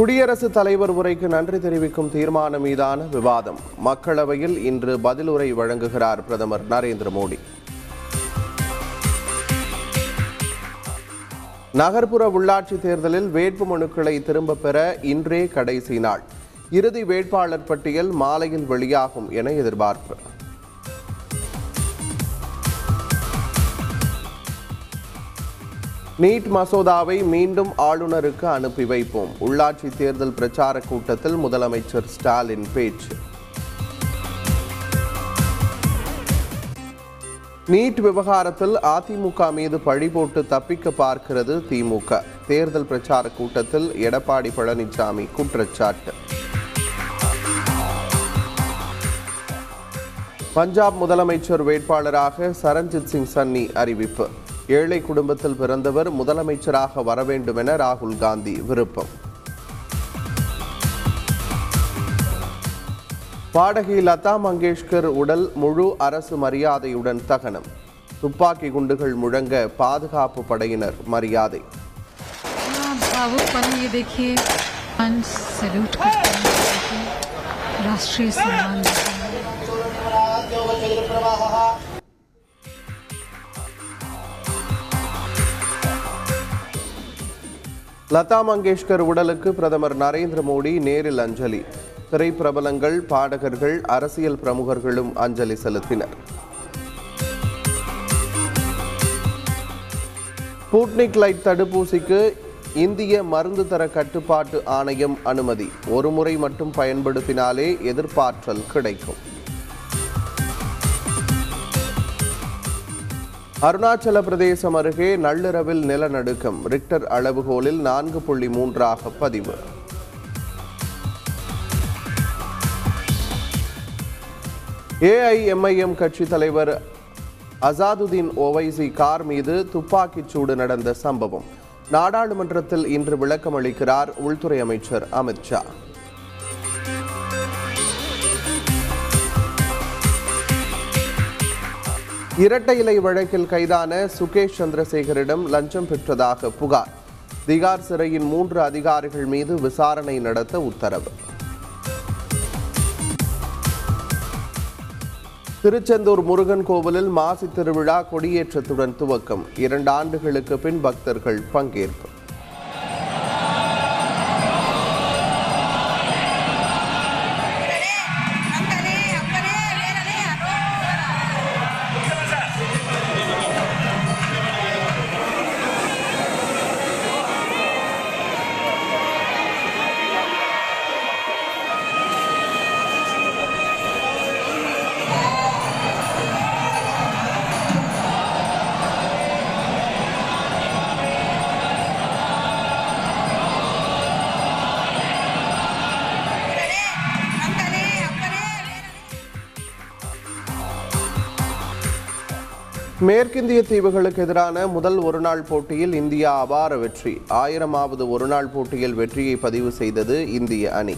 குடியரசுத் தலைவர் உரைக்கு நன்றி தெரிவிக்கும் தீர்மானம் மீதான விவாதம். மக்களவையில் இன்று பதிலுரை வழங்குகிறார் பிரதமர் நரேந்திர மோடி. நகர்ப்புற உள்ளாட்சி தேர்தலில் வேட்புமனுக்களை திரும்பப் பெற இன்றே கடைசி நாள். இறுதி வேட்பாளர் பட்டியல் மாலையில் வெளியாகும் என எதிர்பார்ப்பு. நீட் மசோதாவை மீண்டும் ஆளுநருக்கு அனுப்பி வைப்போம். உள்ளாட்சி தேர்தல் பிரச்சார கூட்டத்தில் முதலமைச்சர் ஸ்டாலின் பேச்சு. நீட் விவகாரத்தில் அதிமுக மீது பழி போட்டு தப்பிக்க பார்க்கிறது திமுக. தேர்தல் பிரச்சார கூட்டத்தில் எடப்பாடி பழனிசாமி குற்றச்சாட்டு. பஞ்சாப் முதலமைச்சர் வேட்பாளராக சரண்ஜித் சிங் சன்னி அறிவிப்பு. ஏழை குடும்பத்தில் பிறந்தவர் முதலமைச்சராக வர வேண்டும் என ராகுல் காந்தி விருப்பம். பாடகி லதா மங்கேஷ்கர் உடல் முழு அரசு மரியாதையுடன் தகனம். துப்பாக்கி குண்டுகள் முழங்க பாதுகாப்பு படையினர் மரியாதை. हाँ, லதா மங்கேஷ்கர் உடலுக்கு பிரதமர் நரேந்திர மோடி நேரில் அஞ்சலி. திரைப்பிரபலங்கள் பாடகர்கள் அரசியல் பிரமுகர்களும் அஞ்சலி செலுத்தினர். ஸ்புட்னிக் லைட் தடுப்பூசிக்கு இந்திய மருந்து தர கட்டுப்பாட்டு ஆணையம் அனுமதி. ஒரு முறை மட்டும் பயன்படுத்தினாலே எதிர்பார்த்தல் கிடைக்கும். அருணாச்சல பிரதேசம் அருகே நள்ளிரவில் நிலநடுக்கம். ரிக்டர் அளவுகோலில் நான்கு புள்ளி மூன்றாக பதிவு. ஏஐஎம்ஐஎம் கட்சி தலைவர் அசாதுதீன் ஓவைசி கார் மீது துப்பாக்கிச் சூடு நடந்த சம்பவம். நாடாளுமன்றத்தில் இன்று விளக்கம் அளிக்கிறார் உள்துறை அமைச்சர் அமித்ஷா இரட்டை இலை வழக்கில் கைதான சுகேஷ் சந்திரசேகரிடம் லஞ்சம் பெற்றதாக புகார். திகார் சிறையின் மூன்று அதிகாரிகள் மீது விசாரணை நடத்த உத்தரவு. திருச்செந்தூர் முருகன் கோவிலில் மாசி திருவிழா கொடியேற்றத்துடன் துவக்கம். இரண்டு ஆண்டுகளுக்கு பின் பக்தர்கள் பங்கேற்பு. மேற்கிந்திய தீவுகளுக்கு எதிரான முதல் ஒருநாள் போட்டியில் இந்தியா அபார வெற்றி. ஆயிரமாவது ஒருநாள் போட்டியில் வெற்றியை பதிவு செய்தது இந்திய அணி.